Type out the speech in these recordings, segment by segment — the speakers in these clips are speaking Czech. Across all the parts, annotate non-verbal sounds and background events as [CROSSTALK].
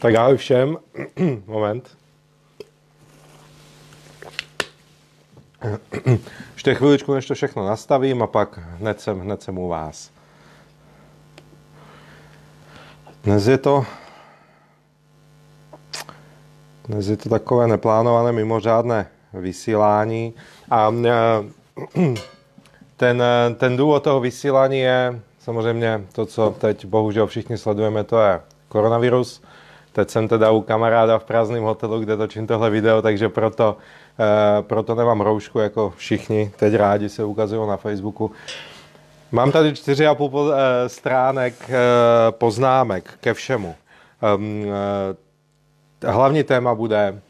Tak ahoj všem. [CLEARS THROAT] Moment. [CLEARS THROAT] Ještě chviličku, než to všechno nastavím a pak hned jsem, hned jsem u vás. Dnes je to dnes je to takové neplánované mimořádné vysílání a [CLEARS THROAT] ten, ten důvod toho vysílání je samozřejmě to, co teď bohužel všichni sledujeme, to je koronavirus. Teď jsem teda u kamaráda v prázdném hotelu, kde točím tohle video, takže proto, eh, proto nemám roušku, jako všichni teď rádi se ukazují na Facebooku. Mám tady 4,5 eh, stránek eh, poznámek ke všemu. Ehm, hlavní téma bude,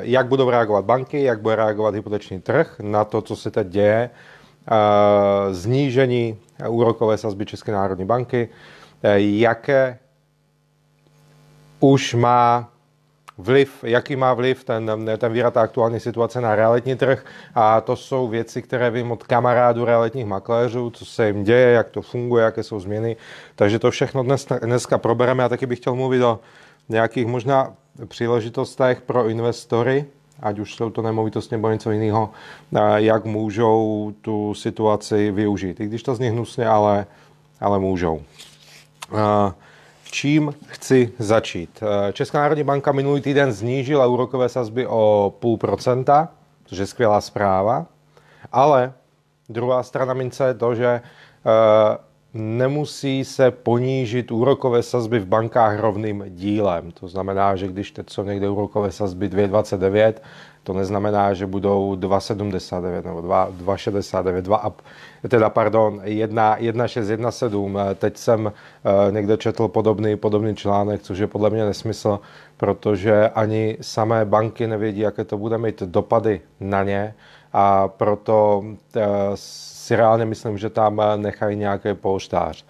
jak budou reagovat banky, jak bude reagovat hypoteční trh na to, co se teď děje, znížení úrokové sazby České národní banky, jaké už má vliv, jaký má vliv ten, ten výrat aktuální situace na realitní trh a to jsou věci, které vím od kamarádů realitních makléřů, co se jim děje, jak to funguje, jaké jsou změny. Takže to všechno dnes, dneska probereme. Já taky bych chtěl mluvit o nějakých možná příležitostech pro investory, ať už jsou to nemovitosti nebo něco jiného, jak můžou tu situaci využít. I když to zní hnusně, ale, ale můžou. Čím chci začít? Česká národní banka minulý týden znížila úrokové sazby o půl procenta, což je skvělá zpráva, ale druhá strana mince je to, že eh, nemusí se ponížit úrokové sazby v bankách rovným dílem. To znamená, že když teď jsou někde úrokové sazby 2,29, to neznamená, že budou 2,79 nebo 2,69, 2, teda pardon, 1,617. Teď jsem eh, někde četl podobný, podobný článek, což je podle mě nesmysl, protože ani samé banky nevědí, jaké to bude mít dopady na ně a proto eh, si reálně myslím, že tam nechají nějaký polštář.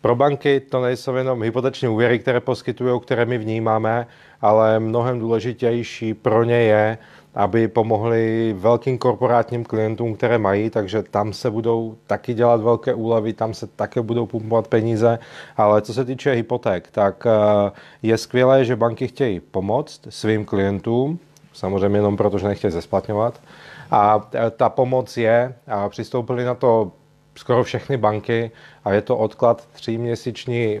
Pro banky to nejsou jenom hypoteční úvěry, které poskytují, které my vnímáme, ale mnohem důležitější pro ně je, aby pomohli velkým korporátním klientům, které mají, takže tam se budou taky dělat velké úlevy, tam se také budou pumpovat peníze, ale co se týče hypoték, tak eh, je skvělé, že banky chtějí pomoct svým klientům, samozřejmě jenom proto, že nechtějí zesplatňovat, a ta pomoc je, a přistoupili na to skoro všechny banky a je to odklad tříměsíční eh,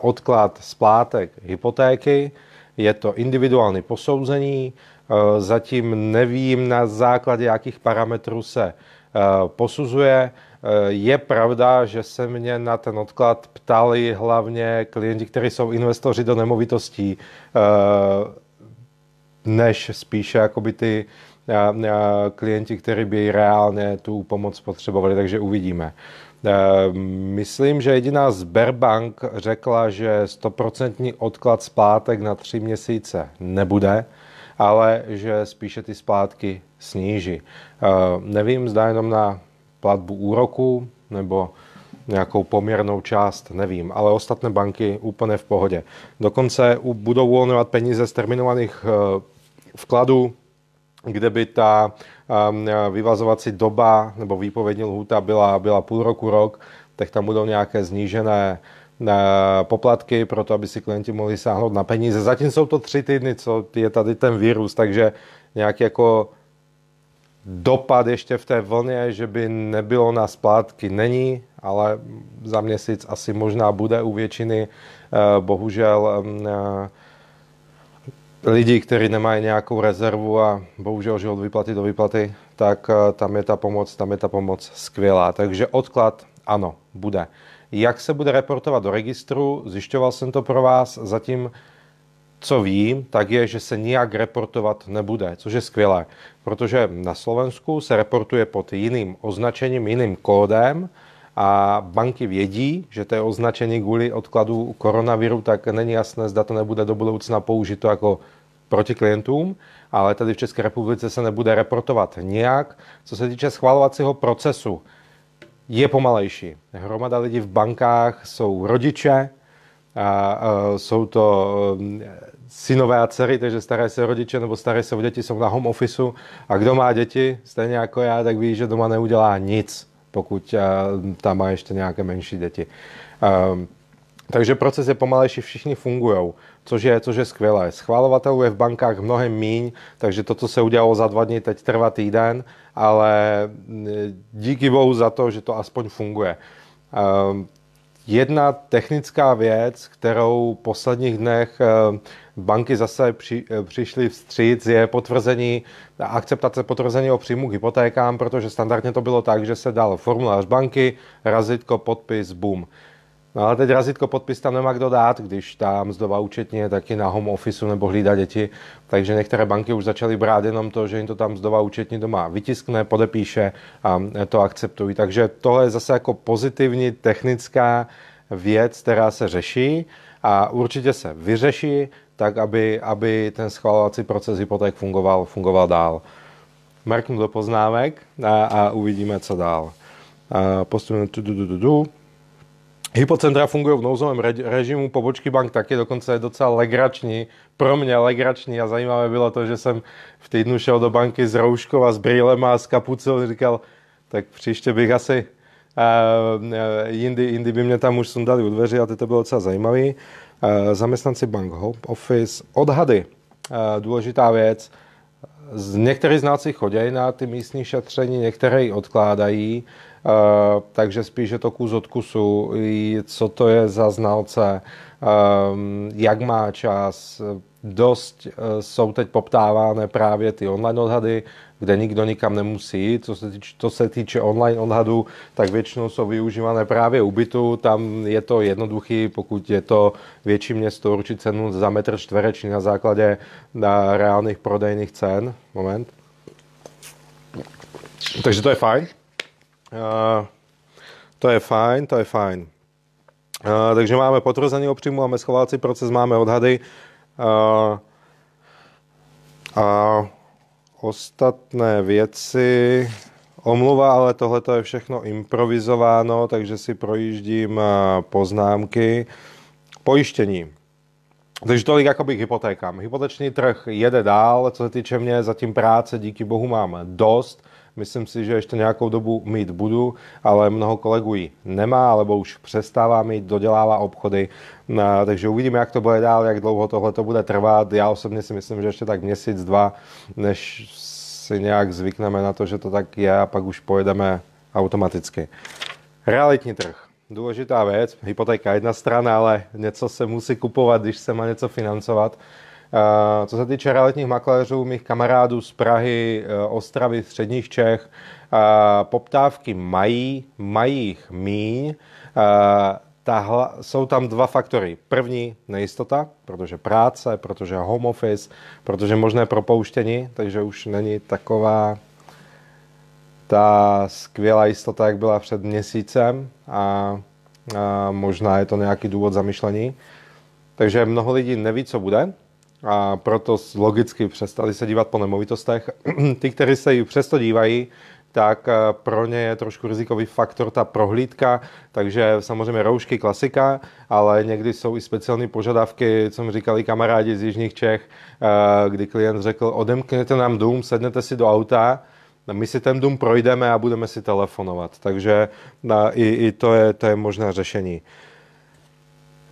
odklad splátek hypotéky, je to individuální posouzení, eh, zatím nevím na základě jakých parametrů se eh, posuzuje. Je pravda, že se mě na ten odklad ptali hlavně klienti, kteří jsou investoři do nemovitostí, než spíše jakoby ty klienti, kteří by reálně tu pomoc potřebovali, takže uvidíme. Myslím, že jediná Sberbank řekla, že 100% odklad splátek na tři měsíce nebude, ale že spíše ty splátky sníží. Nevím, zda jenom na platbu úroku nebo nějakou poměrnou část, nevím, ale ostatné banky úplně v pohodě. Dokonce budou uvolňovat peníze z terminovaných eh, vkladů kde by ta um, vyvazovací doba nebo výpovědní lhůta byla, byla půl roku, rok, tak tam budou nějaké znížené uh, poplatky pro to, aby si klienti mohli sáhnout na peníze. Zatím jsou to tři týdny, co je tady ten virus, takže nějaký jako dopad ještě v té vlně, že by nebylo na splátky, není, ale za měsíc asi možná bude u většiny. Uh, bohužel um, lidí, kteří nemají nějakou rezervu a bohužel žil od výplaty do výplaty, tak eh, tam je ta pomoc, tam je ta pomoc skvělá. Takže odklad ano, bude. Jak se bude reportovat do registru, zjišťoval jsem to pro vás, zatím co vím, tak je, že se nijak reportovat nebude, což je skvělé, protože na Slovensku se reportuje pod jiným označením, jiným kódem a banky vědí, že to je označení kvůli odkladu koronaviru, tak není jasné, zda to nebude do budoucna použito jako proti klientům, ale tady v České republice se nebude reportovat nijak. Co se týče schvalovacího procesu, je pomalejší. Hromada lidí v bankách jsou rodiče, a, a jsou to e, synové a dcery, takže staré se rodiče nebo staré se o děti jsou na home officeu a kdo má děti, stejně jako já, tak ví, že doma neudělá nic, pokud a, tam má ještě nějaké menší děti. A, Takže proces je pomalejší, všichni fungují, což je, což je skvělé. Schválovatelů je v bankách mnohem míň, takže to, co se udělalo za dva dny, teď trvá týden, ale díky bohu za to, že to aspoň funguje. Ehm, jedna technická věc, kterou v posledních dnech ehm, banky zase při, eh, přišly vstříc, je potvrzení, akceptace potvrzení o příjmu k hypotékám, protože standardně to bylo tak, že se dal formulář banky, razitko, podpis, boom. No ale teď razítko podpis tam nemá kdo dát, když ta mzdová účetní je taky na home officeu nebo hlídá děti, takže některé banky už začaly brát jenom to, že jim to tam mzdová účetní doma vytiskne, podepíše a to akceptují. Takže tohle je zase jako pozitivní technická věc, která se řeší a určitě se vyřeší, tak aby, aby ten schvalovací proces hypoték fungoval, fungoval dál. Marknu do poznámek a, a uvidíme, co dál. Posuneme tu, tu, tu, tu, tu. Hypocentra fungují v nouzovém režimu, pobočky bank taky, dokonce je docela legrační, pro mě legrační. A zajímavé bylo to, že jsem v týdnu šel do banky s rouškou a s brýlem a s kapucou, říkal, tak příště bych asi uh, jindy, jindy by mě tam už sundali u dveří. A to bylo docela zajímavý. Uh, zaměstnanci bank, office, odhady, uh, důležitá věc, z některých z nás chodí na ty místní šetření, některé ji odkládají. Uh, takže spíš je to kus od kusu, co to je za znalce, um, jak má čas. Dost uh, jsou teď poptávány právě ty online odhady, kde nikdo nikam nemusí. Co se týče, to se týče online odhadu, tak většinou jsou využívané právě u bytu. Tam je to jednoduchý, pokud je to větší město, určit cenu za metr čtvereční na základě na reálných prodejných cen. Moment. Takže to je fajn. Uh, to je fajn, to je fajn. Uh, takže máme potvrzený o příjmu, máme schovávací proces, máme odhady. Uh, a ostatné věci, omluva, ale tohle je všechno improvizováno, takže si projíždím poznámky. Pojištění. Takže tolik jakoby k hypotékám. Hypoteční trh jede dál, co se týče mě, zatím práce díky bohu mám dost. Myslím si, že ještě nějakou dobu mít budu, ale mnoho kolegů ji nemá, alebo už přestává mít, dodělává obchody. No, takže uvidíme, jak to bude dál, jak dlouho tohle to bude trvat. Já osobně si myslím, že ještě tak měsíc, dva, než si nějak zvykneme na to, že to tak je a pak už pojedeme automaticky. Realitní trh. Důležitá věc, hypotéka jedna strana, ale něco se musí kupovat, když se má něco financovat. Eh, co se týče realitních makléřů, mých kamarádů z Prahy, eh, Ostravy, středních Čech, eh, poptávky mají, mají jich míň. Hla, jsou tam dva faktory. První nejistota, protože práce, protože home office, protože možné propouštění, takže už není taková ta skvělá jistota, jak byla před měsícem a, a možná je to nějaký důvod zamyšlení. Takže mnoho lidí neví, co bude, a proto logicky přestali se dívat po nemovitostech. [CLEARS THROAT] Ty, kteří se ji přesto dívají, tak eh, pro ně je trošku rizikový faktor ta prohlídka, takže samozřejmě roušky klasika, ale někdy jsou i speciální požadavky, co mi říkali kamarádi z Jižních Čech, eh, kdy klient řekl, odemkněte nám dům, sednete si do auta, my si ten dům projdeme a budeme si telefonovat. Takže na, i, i to, je, to je možné řešení.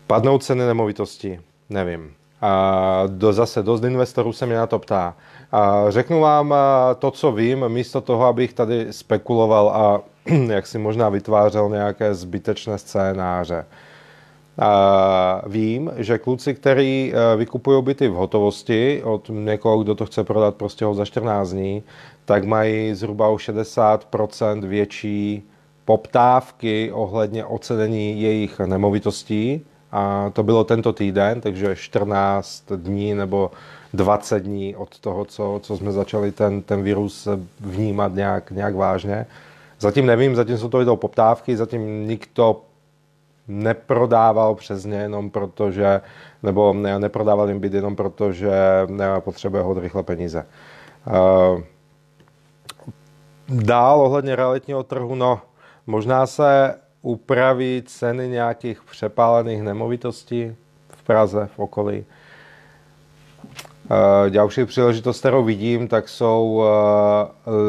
Padnou ceny nemovitosti? Nevím. A do, zase dost investorů se mě na to ptá. A řeknu vám to, co vím, místo toho, abych tady spekuloval a [CLEARS THROAT] jak si možná vytvářel nějaké zbytečné scénáře. A vím, že kluci, kteří e, vykupují byty v hotovosti od někoho, kdo to chce prodat prostě ho za 14 dní, tak mají zhruba o 60% větší poptávky ohledně ocenění jejich nemovitostí a to bylo tento týden, takže 14 dní nebo 20 dní od toho, co, co jsme začali ten, ten virus vnímat nějak, nějak vážně. Zatím nevím, zatím jsou to video poptávky, zatím nikdo neprodával přes ně jenom protože, nebo ne, neprodával jim byt jenom proto, že potřebuje hodně rychle peníze. Uh, dál ohledně realitního trhu, no možná se upraví ceny nějakých přepálených nemovitostí v Praze, v okolí. Ďalší příležitost, kterou vidím, tak jsou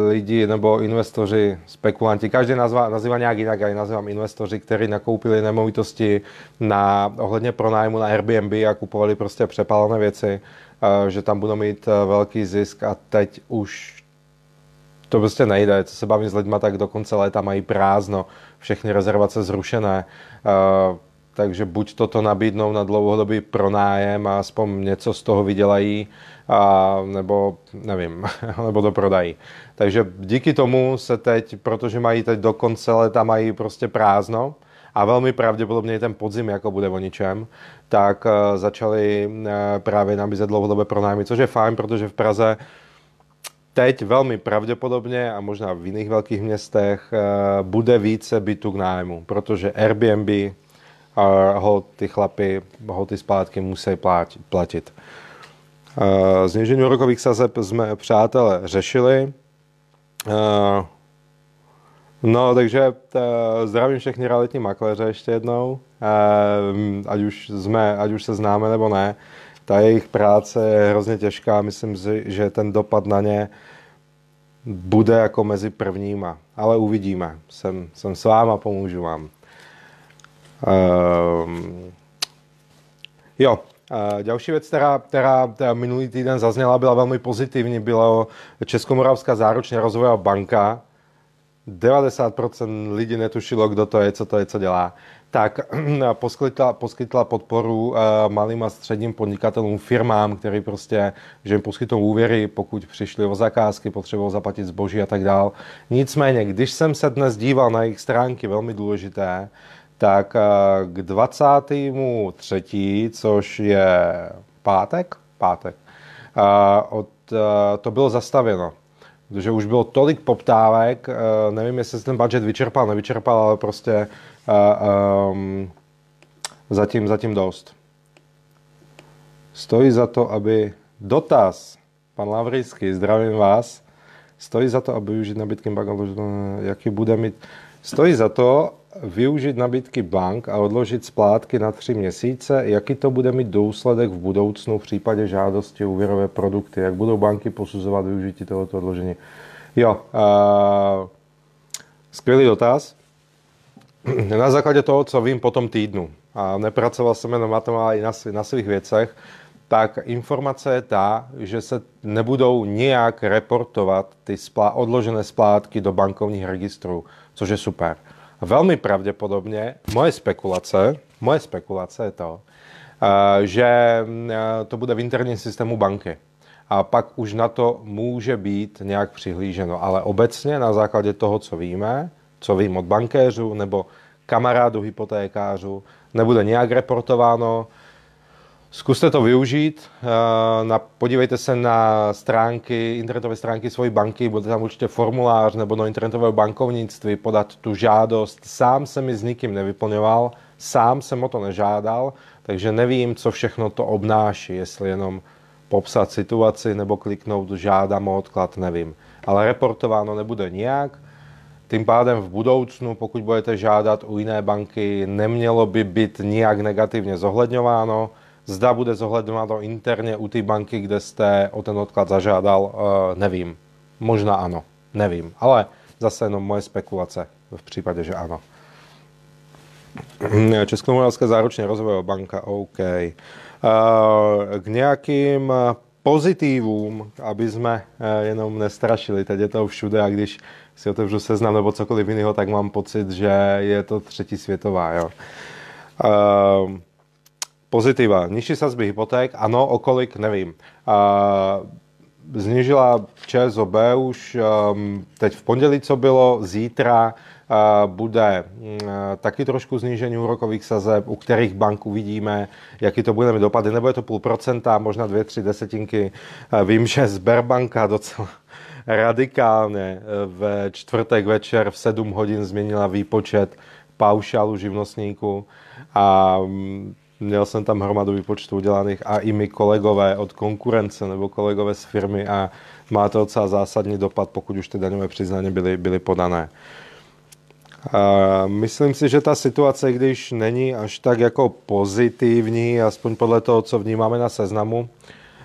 lidi nebo investoři, spekulanti. Každý nazva, nazývá nějak jinak, já nazývám investoři, kteří nakoupili nemovitosti na, ohledně pronájmu na Airbnb a kupovali prostě přepálené věci, že tam budou mít velký zisk a teď už to prostě nejde. Co se bavím s lidmi, tak do konce léta mají prázdno, všechny rezervace zrušené takže buď toto nabídnou na dlouhodobý pronájem a aspoň něco z toho vydělají, a, nebo nevím, [LAUGHS] nebo to prodají. Takže díky tomu se teď, protože mají teď do konce leta mají prostě prázdno, a velmi pravděpodobně ten podzim jako bude o ničem, tak uh, začali uh, právě nabízet dlouhodobé pronájmy, což je fajn, protože v Praze teď velmi pravděpodobně a možná v jiných velkých městech uh, bude více bytů k nájmu, protože Airbnb a ho ty chlapy, ho ty splátky musí platit. Znižení úrokových sazeb jsme, přátelé, řešili. No, takže zdravím všechny realitní makléře ještě jednou, ať už, jsme, ať už se známe nebo ne. Ta jejich práce je hrozně těžká, myslím si, že ten dopad na ně bude jako mezi prvníma, ale uvidíme. Jsem, jsem s váma, pomůžu vám. Um, jo, Další věc, která, která, která minulý týden zazněla, byla velmi pozitivní, byla Českomoravská záručná rozvojová banka. 90% lidí netušilo, kdo to je, co to je, co dělá. Tak [CLEARS THROAT] poskytla, poskytla podporu uh, malým a středním podnikatelům, firmám, který prostě, že jim poskytnou úvěry, pokud přišli o zakázky, potřebují zaplatit zboží a tak dál. Nicméně, když jsem se dnes díval na jejich stránky, velmi důležité, tak eh, k 23. což je pátek, pátek, eh, od, eh, to bylo zastaveno. Protože už bylo tolik poptávek, nevím, jestli se ten budget vyčerpal, nevyčerpal, ale prostě um, zatím, zatím dost. Stojí za to, aby dotaz, pan Lavrijský, zdravím vás, stojí za to, aby využít nabídky bank, jaký bude mít, stojí za to, využít nabídky bank a odložit splátky na tři měsíce, jaký to bude mít důsledek v budoucnu v případě žádosti úvěrové produkty, jak budou banky posuzovat využití tohoto odložení. Jo, uh, skvělý dotaz. [CLEARS THROAT] Na základě toho, co vím po tom týdnu, a nepracoval jsem jenom na tom, ale i na, na svých věcech, tak informace je ta, že se nebudou nijak reportovat ty splá- odložené splátky do bankovních registrů, což je super. Velmi pravděpodobně moje spekulace, moje spekulace je to, eh, že eh, to bude v interním systému banky. A pak už na to může být nějak přihlíženo. Ale obecně na základě toho, co víme, co vím od bankéřů nebo kamarádů hypotékářů, nebude nějak reportováno, Zkuste to využít. Eh, na, podívejte se na stránky, internetové stránky svojí banky, bude tam určitě formulář nebo do internetového bankovnictví podat tu žádost. Sám jsem mi s nikým nevyplňoval, sám jsem o to nežádal, takže nevím, co všechno to obnáší, jestli jenom popsat situaci nebo kliknout žádám o odklad, nevím. Ale reportováno nebude nijak. Tím pádem v budoucnu, pokud budete žádat u jiné banky, nemělo by být nijak negativně zohledňováno Zda bude zohledňováno interně u té banky, kde jste o ten odklad zažádal, eh, nevím. Možná ano, nevím. Ale zase jenom moje spekulace v případě, že ano. [CLEARS THROAT] Českomoravská záručně rozvojová banka, OK. Eh, k nějakým pozitivům, aby jsme eh, jenom nestrašili, teď je to všude a když si otevřu seznam nebo cokoliv jiného, tak mám pocit, že je to třetí světová. Jo. Pozitiva. Nižší sazby hypoték, ano, okolik, nevím. Uh, znižila ČSOB už um, teď v pondělí, co bylo, zítra uh, bude uh, taky trošku znížení úrokových sazeb, u kterých bank uvidíme, jaký to bude mít dopady. Nebo je to půl procenta, možná dvě, tři desetinky. Uh, vím, že Sberbanka docela radikálně ve čtvrtek večer v 7 hodin změnila výpočet paušálu živnostníků a um, Měl jsem tam hromadu výpočtů udělaných a i my kolegové od konkurence nebo kolegové z firmy a má to docela zásadní dopad, pokud už ty daňové přiznání byly, byly podané. A myslím si, že ta situace, když není až tak jako pozitivní, aspoň podle toho, co vnímáme na seznamu,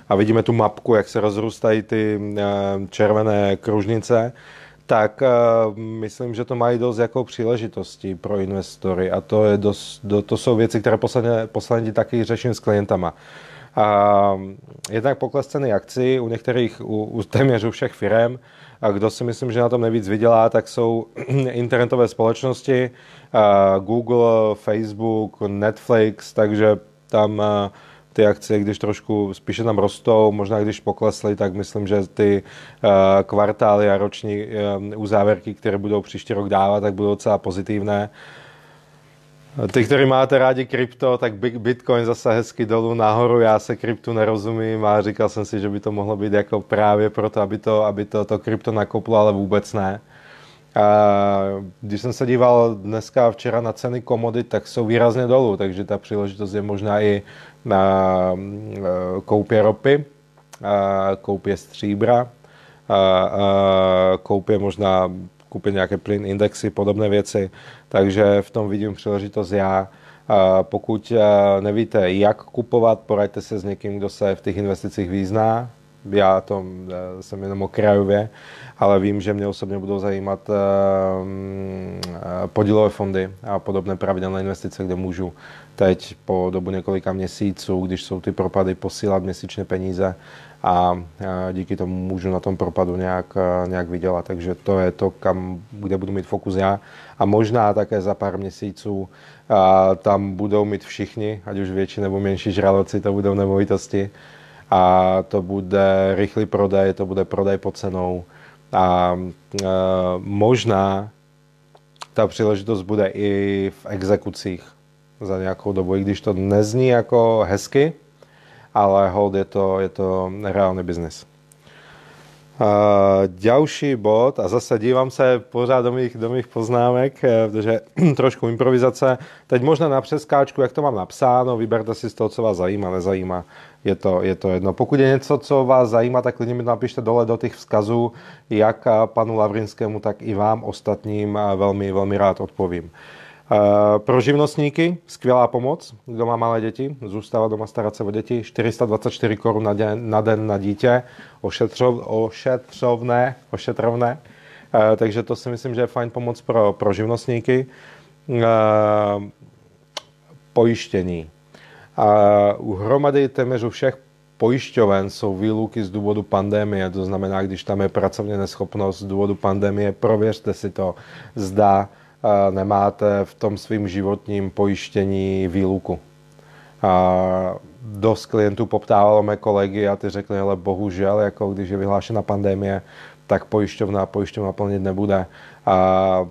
a vidíme tu mapku, jak se rozrůstají ty červené kružnice, tak myslím, že to mají dost jako příležitosti pro investory a to, je dost, to jsou věci, které posledně, posledně taky řeším s klientama. A jednak pokles ceny akcí u některých, u, u téměř u všech firm. A kdo si myslím, že na tom nejvíc vydělá, tak jsou [CLEARS THROAT] internetové společnosti, Google, Facebook, Netflix, takže tam ty akcie, když trošku spíše tam rostou, možná když poklesly, tak myslím, že ty kvartály a roční uzávěrky, které budou příští rok dávat, tak budou docela pozitivné. Ty, kteří máte rádi krypto, tak Bitcoin zase hezky dolů nahoru. Já se kryptu nerozumím a říkal jsem si, že by to mohlo být jako právě proto, aby to, aby to, to krypto nakoplo, ale vůbec ne. A když jsem se díval dneska a včera na ceny komodit, tak jsou výrazně dolů, takže ta příležitost je možná i na koupě ropy, koupě stříbra, koupě možná koupit nějaké plyn indexy, podobné věci, takže v tom vidím příležitost já. Pokud nevíte, jak kupovat, poraďte se s někým, kdo se v těch investicích význá. Já to e, jsem jenom okrajově, ale vím, že mě osobně budou zajímat e, e, podílové fondy a podobné pravidelné investice, kde můžu teď po dobu několika měsíců, když jsou ty propady, posílat měsíčně peníze a díky tomu můžu na tom propadu nějak, nějak vydělat. Takže to je to, kam, kde budu mít fokus já. A možná také za pár měsíců tam budou mít všichni, ať už větší nebo menší žraloci, to budou nemovitosti. A to bude rychlý prodej, to bude prodej pod cenou. A, a možná ta příležitost bude i v exekucích za nějakou dobu, i když to nezní jako hezky, ale hold je to, je to reálný biznis. Uh, ďalší bod, a zase dívám se pořád do mých, do mých poznámek, eh, protože [CLEARS THROAT] trošku improvizace. Teď možná na přeskáčku, jak to mám napsáno, vyberte si z toho, co vás zajímá, nezajímá. Je to, je to jedno. Pokud je něco, co vás zajímá, tak klidně mi napište dole do těch vzkazů, jak panu Lavrinskému, tak i vám ostatním velmi, velmi rád odpovím. Eh, pro živnostníky skvělá pomoc, kdo má malé děti, zůstává doma starat se o děti, 424 korun na den na, den na dítě, ošetřov, ošetřovné, ošetrovné, eh, takže to si myslím, že je fajn pomoc pro, pro živnostníky. Eh, pojištění. U hromady téměř u všech pojišťoven jsou výluky z důvodu pandemie, to znamená, když tam je pracovně neschopnost z důvodu pandemie, prověřte si to, zda nemáte v tom svým životním pojištění výluku. A dost klientů poptávalo mé kolegy a ty řekli, ale bohužel, jako když je vyhlášena pandemie, tak pojišťovna pojišťovna plnit nebude. A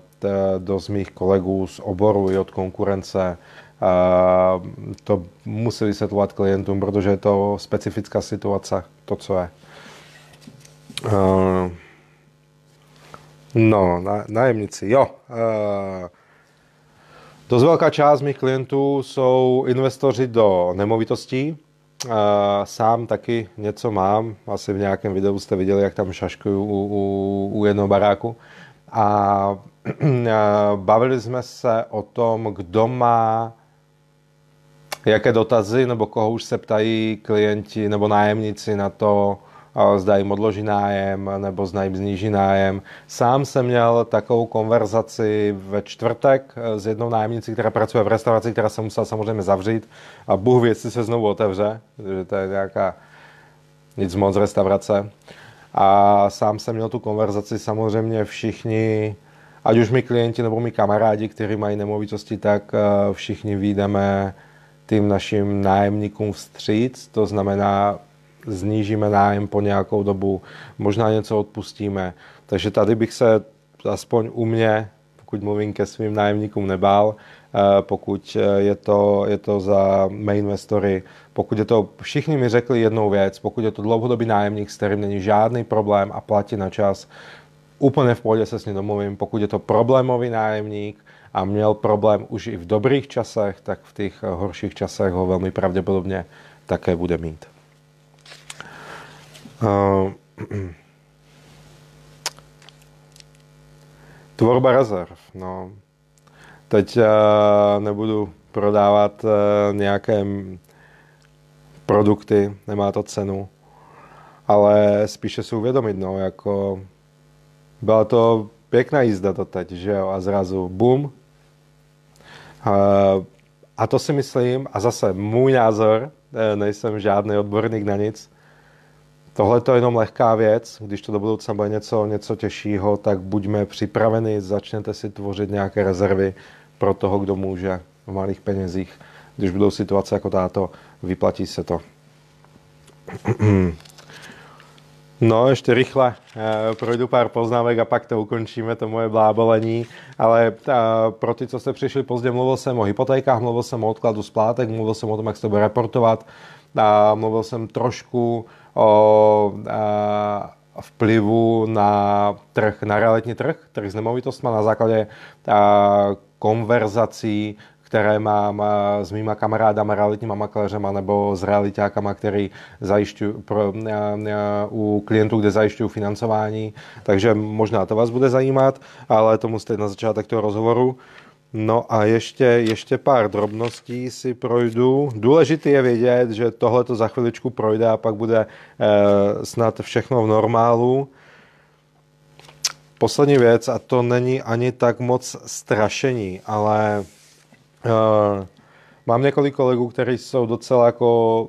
dost mých kolegů z oboru i od konkurence to musí vysvětlovat klientům, protože je to specifická situace, to, co je. No, nájemníci, jo. Uh, dost velká část mých klientů jsou investoři do nemovitostí. Uh, sám taky něco mám, asi v nějakém videu jste viděli, jak tam šaškuju u, u, u jednoho baráku. A uh, bavili jsme se o tom, kdo má jaké dotazy, nebo koho už se ptají klienti nebo nájemníci na to, zda jim odloží nájem nebo zda jim zníží nájem. Sám jsem měl takovou konverzaci ve čtvrtek s jednou nájemnicí, která pracuje v restauraci, která se musela samozřejmě zavřít a Bůh věci se znovu otevře, že to je nějaká nic moc restaurace. A sám jsem měl tu konverzaci, samozřejmě všichni, ať už mi klienti nebo mi kamarádi, kteří mají nemovitosti, tak eh, všichni výjdeme tým našim nájemníkům vstříc, to znamená, znížíme nájem po nějakou dobu, možná něco odpustíme. Takže tady bych se aspoň u mě, pokud mluvím ke svým nájemníkům, nebál, eh, pokud je to, je to za mé investory, pokud je to, všichni mi řekli jednou věc, pokud je to dlouhodobý nájemník, s kterým není žádný problém a platí na čas, úplně v pohodě se s ním domluvím. Pokud je to problémový nájemník a měl problém už i v dobrých časech, tak v těch horších časech ho velmi pravděpodobně také bude mít. Uh, [CLEARS THROAT] tvorba rezerv. No. Teď uh, nebudu prodávat uh, nějaké produkty, nemá to cenu. ale spíše si uvědomit, no, jako byla to pěkná jízda to teď, že jo, a zrazu bum. A to si myslím, a zase můj názor, nejsem žádný odborník na nic, Tohle to je jenom lehká věc, když to do budoucna bude něco, něco těžšího, tak buďme připraveni, začněte si tvořit nějaké rezervy pro toho, kdo může v malých penězích. Když budou situace jako táto, vyplatí se to. [CLEARS THROAT] No, ještě rychle eh, projdu pár poznámek a pak to ukončíme, to moje blábolení. Ale eh, pro ty, co jste přišli pozdě, mluvil jsem o hypotékách, mluvil jsem o odkladu splátek, mluvil jsem o tom, jak se to bude reportovat, a mluvil jsem trošku o vplyvu na trh, na realitní trh, trh s nemovitostmi na základě konverzací, které mám s mýma kamarádama, realitníma makléřema nebo s realitákama, který zajišťují pro, u klientů, kde zajišťují financování. Takže možná to vás bude zajímat, ale to musíte na začátek toho rozhovoru. No a ještě, ještě pár drobností si projdu. Důležité je vědět, že tohle to za chviličku projde a pak bude eh, snad všechno v normálu. Poslední věc, a to není ani tak moc strašení, ale eh, mám několik kolegů, kteří jsou docela jako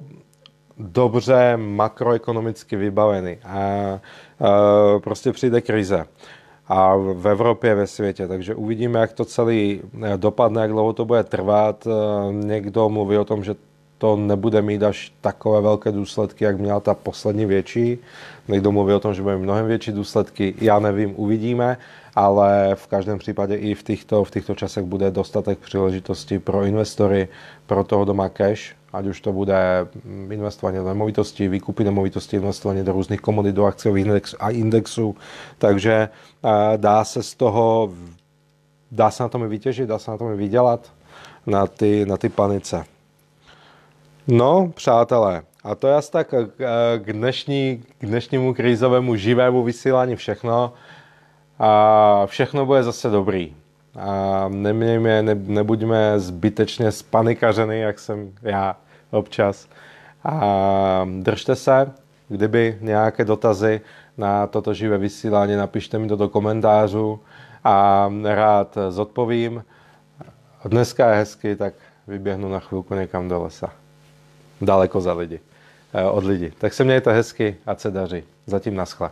dobře makroekonomicky vybaveny a eh, prostě přijde krize a v Evropě, ve světě. Takže uvidíme, jak to celý eh, dopadne, jak dlouho to bude trvat. Eh, někdo mluví o tom, že to nebude mít až takové velké důsledky, jak měla ta poslední větší. Někdo mluví o tom, že bude mnohem větší důsledky. Já nevím, uvidíme, ale v každém případě i v těchto, v těchto časech bude dostatek příležitostí pro investory, pro toho doma cash, ať už to bude investování do nemovitostí, výkupy nemovitostí, investování do různých komodit, do akciových index a indexů. Takže dá se z toho, dá se na tom vytěžit, dá se na tom vydělat na ty, na ty panice. No, přátelé, a to je asi tak k, dnešní, k dnešnímu krízovému živému vysílání všechno. A všechno bude zase dobrý. A nemějme, ne, nebuďme zbytečně spanikařeny, jak jsem já občas. A držte se, kdyby nějaké dotazy na toto živé vysílání, napište mi to do komentářů a rád zodpovím. Dneska je hezky, tak vyběhnu na chvilku někam do lesa. Daleko za lidi, eh, od lidí. Tak se mějte hezky a se daří. Zatím naschle.